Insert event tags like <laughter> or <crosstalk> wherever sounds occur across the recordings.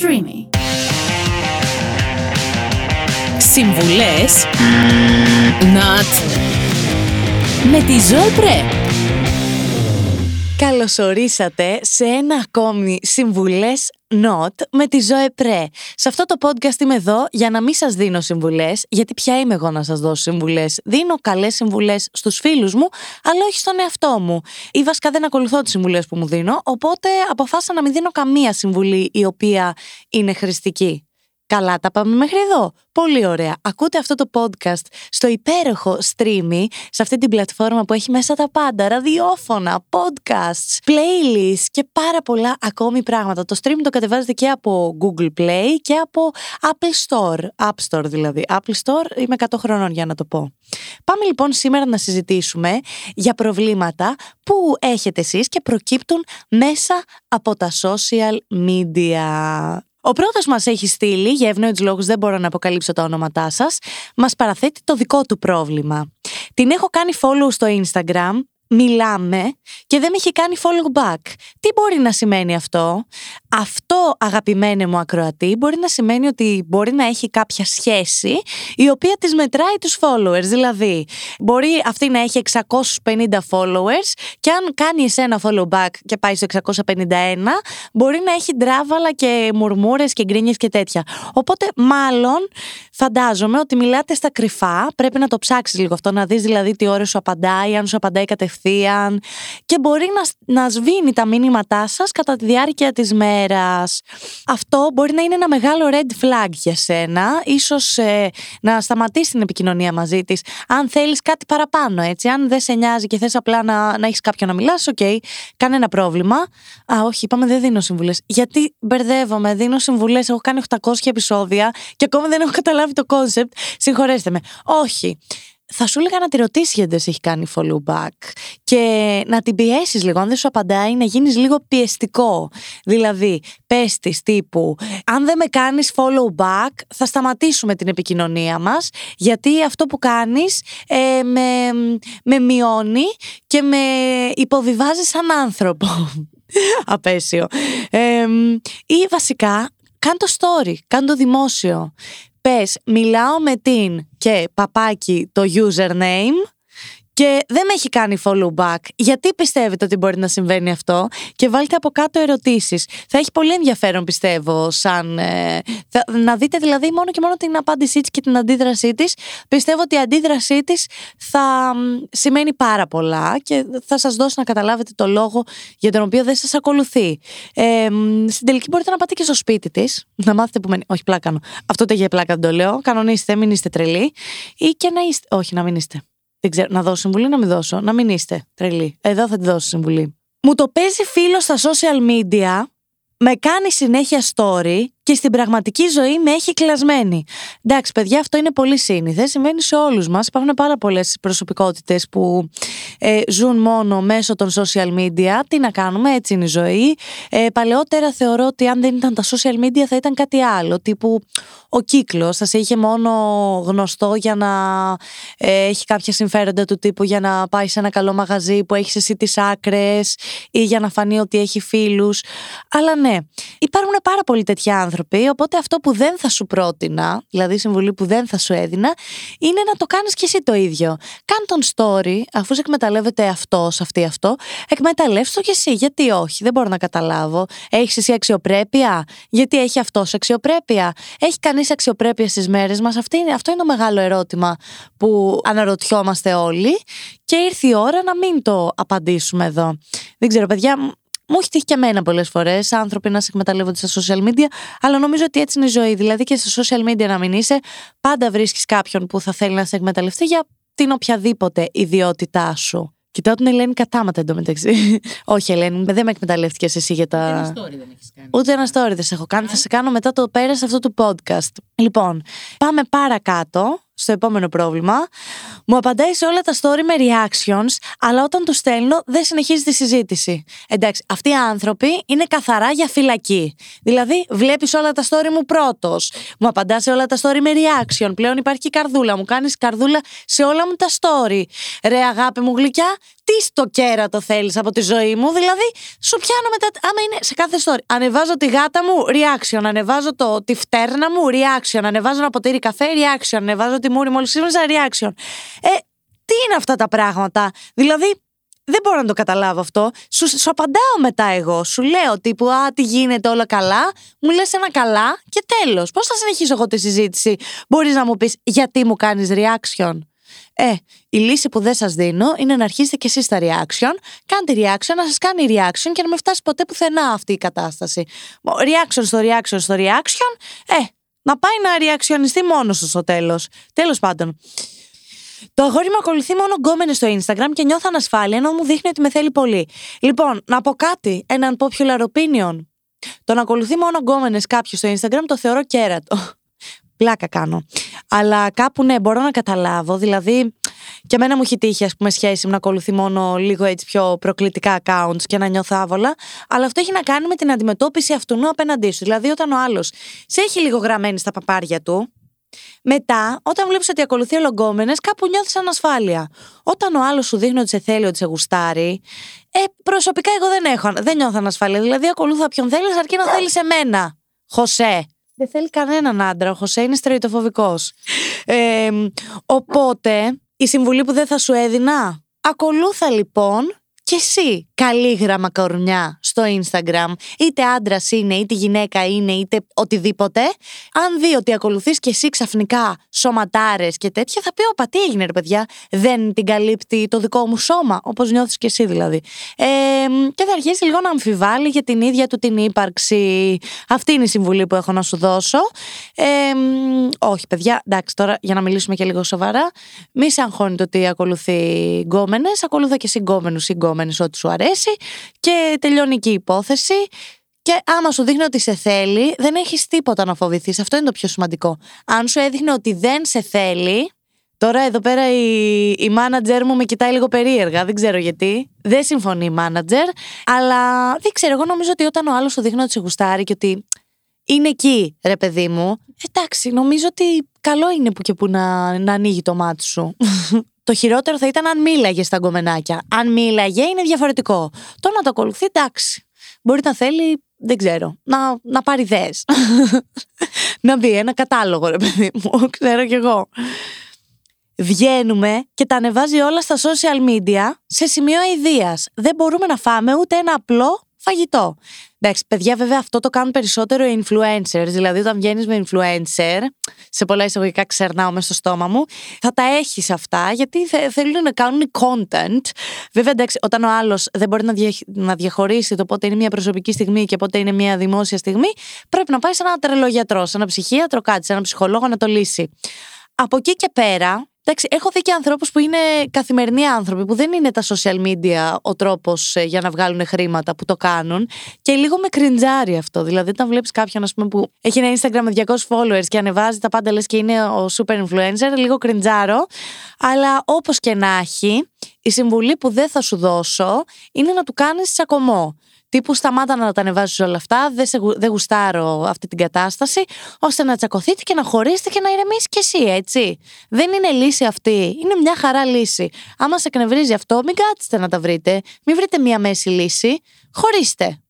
Streamy. Συμβουλές Not με τη Ζωή Πρέ. Καλωσορίσατε σε ένα ακόμη Συμβουλές Not με τη Ζωέ Πρέ. Σε αυτό το podcast είμαι εδώ για να μην σας δίνω συμβουλές, γιατί πια είμαι εγώ να σας δώσω συμβουλές. Δίνω καλές συμβουλές στους φίλους μου, αλλά όχι στον εαυτό μου. Ή βασικά δεν ακολουθώ τις συμβουλές που μου δίνω, οπότε αποφάσισα να μην δίνω καμία συμβουλή η οποία είναι χρηστική. Καλά τα πάμε μέχρι εδώ. Πολύ ωραία. Ακούτε αυτό το podcast στο υπέροχο streamy, σε αυτή την πλατφόρμα που έχει μέσα τα πάντα, ραδιόφωνα, podcasts, playlists και πάρα πολλά ακόμη πράγματα. Το stream το κατεβάζετε και από Google Play και από Apple Store. App Store δηλαδή. Apple Store είμαι 100 χρονών για να το πω. Πάμε λοιπόν σήμερα να συζητήσουμε για προβλήματα που έχετε εσείς και προκύπτουν μέσα από τα social media. Ο πρώτο μας έχει στείλει, για ευνόητου λόγους δεν μπορώ να αποκαλύψω τα ονόματά σας, μας παραθέτει το δικό του πρόβλημα. Την έχω κάνει follow στο Instagram, μιλάμε και δεν με έχει κάνει follow back. Τι μπορεί να σημαίνει αυτό; Αυτό αγαπημένε μου ακροατή μπορεί να σημαίνει ότι μπορεί να έχει κάποια σχέση η οποία της μετράει τους followers. Δηλαδή μπορεί αυτή να έχει 650 followers και αν κάνει εσένα follow back και πάει στο 651 μπορεί να έχει ντράβαλα και μουρμούρες και γκρίνιες και τέτοια. Οπότε μάλλον φαντάζομαι ότι μιλάτε στα κρυφά, πρέπει να το ψάξεις λίγο αυτό, να δεις δηλαδή τι ώρα σου απαντάει, αν σου απαντάει κατευθείαν και μπορεί να, να σβήνει τα μηνύματά σας κατά τη διάρκεια της μέρας. Αυτό μπορεί να είναι ένα μεγάλο red flag για σένα, ίσως ε, να σταματήσεις την επικοινωνία μαζί της. Αν θέλεις κάτι παραπάνω, έτσι, αν δεν σε νοιάζει και θες απλά να, να έχεις κάποιον να μιλάς, OK, okay, κανένα πρόβλημα. Α, όχι, είπαμε δεν δίνω συμβουλές. Γιατί μπερδεύομαι, δίνω συμβουλές, έχω κάνει 800 επεισόδια και ακόμα δεν έχω καταλάβει το concept. Συγχωρέστε με. Όχι θα σου έλεγα να τη ρωτήσεις γιατί δεν σε έχει κάνει follow back και να την πιέσεις λίγο. Αν δεν σου απαντάει, να γίνεις λίγο πιεστικό. Δηλαδή, πες της τύπου, αν δεν με κάνεις follow back, θα σταματήσουμε την επικοινωνία μας, γιατί αυτό που κάνεις ε, με, με μειώνει και με υποβιβάζει σαν άνθρωπο. <laughs> Απέσιο. Ε, ή βασικά, κάν το story, κάν το δημόσιο πες μιλάω με την και παπάκι το username και δεν με έχει κάνει follow back. Γιατί πιστεύετε ότι μπορεί να συμβαίνει αυτό; Και βάλτε από κάτω ερωτήσεις. Θα έχει πολύ ενδιαφέρον πιστεύω σαν, ε, να δείτε δηλαδή μόνο και μόνο την απάντησή της και την αντίδρασή της. Πιστεύω ότι η αντίδρασή της θα σημαίνει πάρα πολλά και θα σας δώσει να καταλάβετε το λόγο για τον οποίο δεν σας ακολουθεί. Ε, στην τελική μπορείτε να πάτε και στο σπίτι της, να μάθετε που μένει. Όχι πλάκα κάνω. Αυτό το για πλάκα δεν το λέω. Κανονίστε, μην είστε τρελοί. Ή και να είστε... Όχι, να μην είστε. Δεν ξέρω, να δώσω συμβουλή να μην δώσω; Να μην είστε τρελοί. Εδώ θα τη δώσω συμβουλή. Μου το παίζει φίλος στα social media, με κάνει συνέχεια story και στην πραγματική ζωή με έχει κλασμένη. Εντάξει, παιδιά, αυτό είναι πολύ σύνηθε. Συμβαίνει σε όλους μας. Υπάρχουν πάρα πολλές προσωπικότητες που ε, ζουν μόνο μέσω των social media. Τι να κάνουμε, έτσι είναι η ζωή. Ε, παλαιότερα θεωρώ ότι αν δεν ήταν τα social media θα ήταν κάτι άλλο. Τύπου ο κύκλος θα σε είχε μόνο γνωστό για να ε, έχει κάποια συμφέροντα του τύπου για να πάει σε ένα καλό μαγαζί που έχεις εσύ τις άκρες ή για να φανεί ότι έχει φίλους. Αλλά ναι, υπάρχουν πάρα πολλοί τέτοιοι άνθρωποι Οπότε αυτό που δεν θα σου πρότεινα, δηλαδή η συμβουλή που δεν θα σου έδινα, είναι να το κάνεις κι εσύ το ίδιο. Κάν τον story, αφού σε εκμεταλλεύεται αυτός, αυτή αυτό, εκμεταλλεύσει το κι εσύ. Γιατί όχι, δεν μπορώ να καταλάβω. Έχεις εσύ αξιοπρέπεια, γιατί έχει αυτός αξιοπρέπεια; Έχει κανείς αξιοπρέπεια στις μέρες μας; Αυτό είναι το μεγάλο ερώτημα που αναρωτιόμαστε όλοι. Και ήρθε η ώρα να μην το απαντήσουμε εδώ. Δεν ξέρω, παιδιά, μου έχει τύχει και εμένα πολλές φορές άνθρωποι να σε εκμεταλλεύονται στα social media, αλλά νομίζω ότι έτσι είναι η ζωή. Δηλαδή και στα social media να μην είσαι, πάντα βρίσκεις κάποιον που θα θέλει να σε εκμεταλλευτεί για την οποιαδήποτε ιδιότητά σου. Κοιτάω την Ελένη κατάματα εντωμεταξύ. <laughs> Όχι, Ελένη, δεν με εκμεταλλεύτηκες εσύ για τα. Ούτε ένα story δεν έχεις κάνει. Ούτε ένα story δεν σε έχω κάνει. Θα σε κάνω μετά το πέρας αυτού του podcast. Λοιπόν, πάμε παρακάτω στο επόμενο πρόβλημα. Μου απαντάει σε όλα τα story με reactions, αλλά όταν τους στέλνω δεν συνεχίζει τη συζήτηση. Εντάξει, αυτοί οι άνθρωποι είναι καθαρά για φυλακή. Δηλαδή, βλέπεις όλα τα story μου πρώτος. Μου απαντάς σε όλα τα story με reaction. Πλέον υπάρχει και καρδούλα. Μου κάνεις καρδούλα σε όλα μου τα story. Ρε, αγάπη μου γλυκιά, τι στο κέρατο θέλεις από τη ζωή μου. Δηλαδή, σου πιάνω μετά. Άμα είναι σε κάθε story. Ανεβάζω τη γάτα μου, reaction. Ανεβάζω το, τη φτέρνα μου, reaction. Ανεβάζω ένα ποτήρι καφέ, reaction. Ανεβάζω τη μούρη μόλις σήμερα, reaction. Ε, τι είναι αυτά τα πράγματα; Δηλαδή, δεν μπορώ να το καταλάβω αυτό. Σου, σου απαντάω μετά εγώ. Σου λέω τύπου Α, τι γίνεται, όλα καλά. Μου λες ένα καλά και τέλος. Πώς θα συνεχίσω εγώ τη συζήτηση; Μπορείς να μου πεις γιατί μου κάνεις reaction. Ε, η λύση που δεν σας δίνω είναι να αρχίσετε κι εσείς τα reaction. Κάντε reaction, να σας κάνει reaction και να μην φτάσει ποτέ πουθενά αυτή η κατάσταση. Reaction στο reaction στο reaction. Ε, να πάει να reactionιστεί μόνος του στο τέλος. Τέλος πάντων. Το αγόρι μου ακολουθεί μόνο γκόμενε στο Instagram και νιώθω ανασφάλεια ενώ μου δείχνει ότι με θέλει πολύ. Λοιπόν, να πω κάτι, έναν popular opinion. Το να ακολουθεί μόνο γκόμενες κάποιος στο Instagram το θεωρώ κέρατο. Πλάκα κάνω. Αλλά κάπου ναι, μπορώ να καταλάβω. Δηλαδή, και εμένα μου έχει τύχει, ας πούμε, σχέση μου να ακολουθεί μόνο λίγο έτσι πιο προκλητικά accounts και να νιώθω άβολα. Αλλά αυτό έχει να κάνει με την αντιμετώπιση αυτού απέναντί σου. Δηλαδή, όταν ο άλλος σε έχει λίγο γραμμένη στα παπάρια του, μετά, όταν βλέπεις ότι ακολουθεί ολογκόμενες, κάπου νιώθεις ανασφάλεια. Όταν ο άλλος σου δείχνει ότι σε θέλει, ότι σε γουστάρει, ε, προσωπικά εγώ δεν έχω, δεν νιώθω ανασφάλεια. Δηλαδή, ακολούθα ποιον θέλεις, αρκεί να θέλεις εμένα. Χωσέ. Δεν θέλει κανέναν άντρα. Ο Χωσέ είναι στρειτοφοβικό. Ε, οπότε, η συμβουλή που δεν θα σου έδινα. Ακολούθα λοιπόν και εσύ καλή γραμμα κορνιά στο Instagram, είτε άντρας είναι, είτε γυναίκα είναι, είτε οτιδήποτε, αν δει ότι ακολουθείς και εσύ ξαφνικά σωματάρες και τέτοια, θα πει: Ωπα, τι έγινε, ρε παιδιά, δεν την καλύπτει το δικό μου σώμα, όπως νιώθεις και εσύ δηλαδή. Ε, και θα αρχίσει λίγο να αμφιβάλλει για την ίδια του την ύπαρξη. Αυτή είναι η συμβουλή που έχω να σου δώσω. Ε, όχι, παιδιά, εντάξει, τώρα για να μιλήσουμε και λίγο σοβαρά, μη σε αγχώνει το ότι ακολουθεί γκόμενες, ακολουθά και εσύ γκόμενου ή γκόμενε, ό,τι σου αρέσει και τελειώνει και η υπόθεση. Και άμα σου δείχνει ότι σε θέλει, δεν έχεις τίποτα να φοβηθείς. Αυτό είναι το πιο σημαντικό. Αν σου έδειχνε ότι δεν σε θέλει. Τώρα εδώ πέρα η, η manager μου με κοιτάει λίγο περίεργα, δεν ξέρω γιατί. Δεν συμφωνεί η manager, αλλά δεν ξέρω. Εγώ νομίζω ότι όταν ο άλλος σου δείχνει ότι σε γουστάρει και ότι είναι εκεί, ρε παιδί μου. Εντάξει, νομίζω ότι καλό είναι που και που να, να ανοίγει το μάτι σου. <laughs> Το χειρότερο θα ήταν αν μίλαγε στα γκομενάκια. Αν μίλαγε είναι διαφορετικό. Το να το ακολουθεί, εντάξει. Μπορεί να θέλει, δεν ξέρω, να, να πάρει ιδέε. <laughs> να μπει ένα κατάλογο, ρε παιδί μου. <laughs> ξέρω κι εγώ. Βγαίνουμε και τα ανεβάζει όλα στα social media σε σημείο αηδία. Δεν μπορούμε να φάμε ούτε ένα απλό φαγητό. Εντάξει, παιδιά, βέβαια αυτό το κάνουν περισσότερο οι influencers. Δηλαδή, όταν βγαίνεις με influencer, σε πολλά εισαγωγικά ξερνάω μέσα στο στόμα μου, θα τα έχεις αυτά γιατί θέλουν να κάνουν content. Βέβαια, εντάξει, όταν ο άλλος δεν μπορεί να, να διαχωρίσει το πότε είναι μια προσωπική στιγμή και πότε είναι μια δημόσια στιγμή, πρέπει να πάει σε ένα τρελογιατρό, σε ένα ψυχίατρο, κάτι, σε ένα ψυχολόγο να το λύσει. Από εκεί και πέρα, Εντάξει, έχω δει και ανθρώπους που είναι καθημερινοί άνθρωποι, που δεν είναι τα social media ο τρόπος ε, για να βγάλουν χρήματα που το κάνουν. Και λίγο με κριντζάρει αυτό. Δηλαδή, όταν βλέπεις κάποιον ας πούμε, που έχει ένα Instagram με 200 followers και ανεβάζει τα πάντα λες και είναι ο super influencer, λίγο κριντζάρω. Αλλά όπως και να έχει, η συμβουλή που δεν θα σου δώσω είναι να του κάνεις τσακωμό. Τύπου σταμάτα να τα ανεβάζεις όλα αυτά, δεν, σε, δεν γουστάρω αυτή την κατάσταση, ώστε να τσακωθείτε και να χωρίσετε και να ηρεμήσει κι εσύ, έτσι. Δεν είναι λύση αυτή. Είναι μια χαρά λύση. Άμα σε εκνευρίζει αυτό, μην κάτσετε να τα βρείτε. Μην βρείτε μια μέση λύση. Χωρίστε.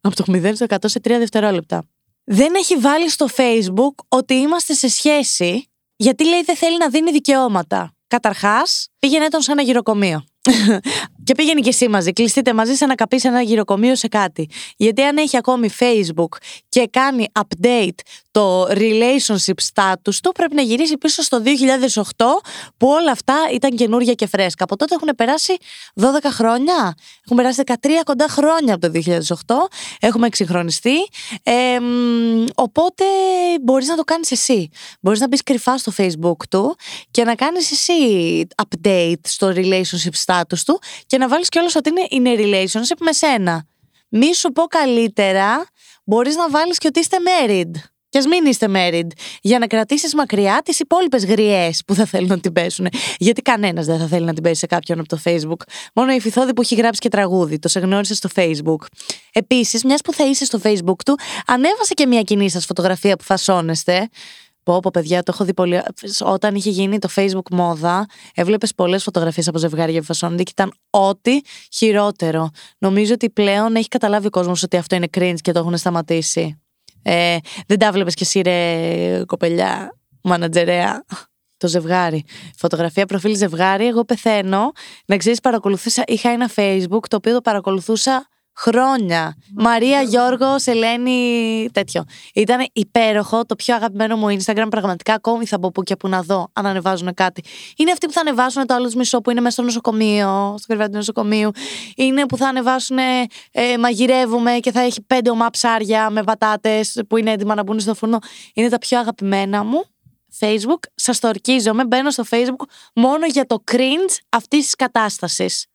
Από το 0% σε 3 δευτερόλεπτα. Δεν έχει βάλει στο Facebook ότι είμαστε σε σχέση, γιατί λέει δεν θέλει να δίνει δικαιώματα. Καταρχάς, πήγαινε τον σε ένα γυροκομείο. Και πήγαινε και εσύ μαζί. Κλειστείτε μαζί σε ένα καπί, σε ένα γυροκομείο, σε κάτι. Γιατί αν έχει ακόμη Facebook και κάνει update το relationship status του, πρέπει να γυρίσει πίσω στο 2008 που όλα αυτά ήταν καινούργια και φρέσκα. Από τότε έχουν περάσει 12 χρόνια. Έχουν περάσει 13 κοντά χρόνια από το 2008. Έχουμε εξυγχρονιστεί. Ε, οπότε μπορείς να το κάνεις εσύ. Μπορείς να μπεις κρυφά στο Facebook του και να κάνεις εσύ update στο relationship status του και να βάλεις κιόλας ότι είναι in a relationship με σένα. Μη σου πω καλύτερα, μπορείς να βάλεις και ότι είστε married. Και ας μην είστε married, για να κρατήσεις μακριά τις υπόλοιπες γριές που θα θέλουν να την πέσουν. Γιατί κανένας δεν θα θέλει να την πέσει σε κάποιον από το Facebook. Μόνο η Φιθόδη που έχει γράψει και τραγούδι, το σε γνώρισε στο Facebook. Επίσης, μιας που θα είσαι στο Facebook του, ανέβασε και μια κοινή σας φωτογραφία που φασώνεστε. Πω, πω, παιδιά, το έχω δει πολύ. Όταν είχε γίνει το Facebook μόδα, έβλεπες πολλές φωτογραφίες από ζευγάρια που φασώνονται και ήταν ό,τι χειρότερο. Νομίζω ότι πλέον έχει καταλάβει ο κόσμος ότι αυτό είναι cringe και το έχουν σταματήσει. Ε, δεν τα βλέπει κι εσύ, ρε κοπελιά, μανατζερέα. Το ζευγάρι. Φωτογραφία προφίλ ζευγάρι. Εγώ πεθαίνω. Να ξέρεις, παρακολουθούσα. Είχα ένα Facebook το οποίο το παρακολουθούσα χρόνια. Μαρία, Γιώργος, Ελένη, τέτοιο. Ήταν υπέροχο, το πιο αγαπημένο μου Instagram. Πραγματικά ακόμη θα μπω που και που να δω αν ανεβάζουν κάτι. Είναι αυτοί που θα ανεβάσουν το άλλο μισό που είναι μέσα στο νοσοκομείο, στο κρεβάτι του νοσοκομείου. Είναι που θα ανεβάσουν ε, μαγειρεύουμε και θα έχει πέντε ομά ψάρια με πατάτες που είναι έτοιμα να μπουν στο φούρνο. Είναι τα πιο αγαπημένα μου. Facebook, σας το ορκίζομαι, μπαίνω στο Facebook μόνο για το cringe αυτής της κατάστασης.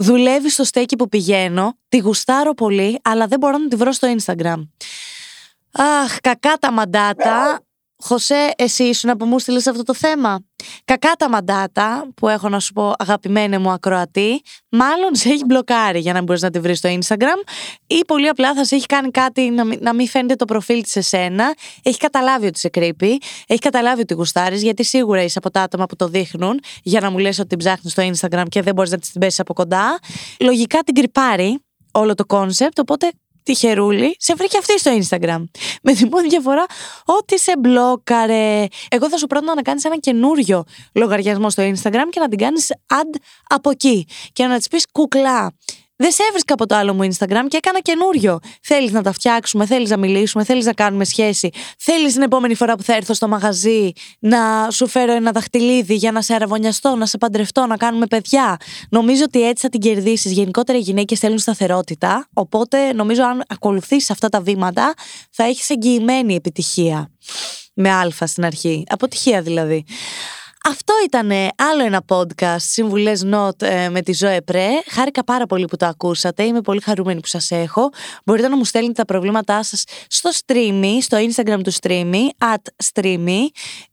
Δουλεύει στο στέκι που πηγαίνω, τη γουστάρω πολύ, αλλά δεν μπορώ να τη βρω στο Instagram. Αχ, κακά τα μαντάτα. Χωσέ, εσύ ήσουν που μου στείλες αυτό το θέμα. Κακά τα μαντάτα που έχω να σου πω αγαπημένη μου ακροατή, μάλλον σε έχει μπλοκάρει για να μπορείς να τη βρεις στο Instagram ή πολύ απλά θα σε έχει κάνει κάτι να μην, να μην φαίνεται το προφίλ της σε σένα. Έχει καταλάβει ότι είσαι creepy, έχει καταλάβει ότι γουστάρεις γιατί σίγουρα είσαι από τα άτομα που το δείχνουν για να μου λες ότι την ψάχνεις στο Instagram και δεν μπορείς να την πέσεις από κοντά. Λογικά την κριπάρει όλο το κόνσεπτ, οπότε τυχερούλη, σε βρήκε αυτή στο Instagram. Με τη μόνη διαφορά ότι σε μπλόκαρε. Εγώ θα σου πρότεινα να κάνεις ένα καινούριο λογαριασμό στο Instagram και να την κάνεις add από εκεί. Και να της πεις κουκλά. Δεν σε έβρισκα από το άλλο μου Instagram και έκανα καινούριο. Θέλεις να τα φτιάξουμε, θέλεις να μιλήσουμε, θέλεις να κάνουμε σχέση. Θέλεις την επόμενη φορά που θα έρθω στο μαγαζί να σου φέρω ένα δαχτυλίδι για να σε αραβωνιαστώ, να σε παντρευτώ, να κάνουμε παιδιά. Νομίζω ότι έτσι θα την κερδίσεις. Γενικότερα οι γυναίκες θέλουν σταθερότητα. Οπότε νομίζω αν ακολουθήσει αυτά τα βήματα θα έχεις εγγυημένη επιτυχία. Με αλφα στην αρχή. Αποτυχία δηλαδή. Αυτό ήταν άλλο ένα podcast, Συμβουλές Not ε, με τη Ζωέ Πρέ. Χάρηκα πάρα πολύ που το ακούσατε. Είμαι πολύ χαρούμενη που σας έχω. Μπορείτε να μου στέλνετε τα προβλήματά σας στο streamy, στο Instagram του streamy, at streamy.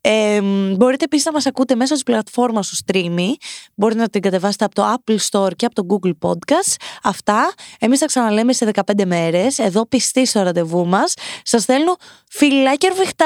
Ε, μπορείτε επίσης να μας ακούτε μέσω της πλατφόρμας του streamy. Μπορείτε να την κατεβάσετε από το Apple Store και από το Google Podcast. Αυτά. Εμείς θα ξαναλέμε σε 15 μέρες. Εδώ πιστή στο ραντεβού μας. Σας στέλνω φιλάκια ρουφιχτά.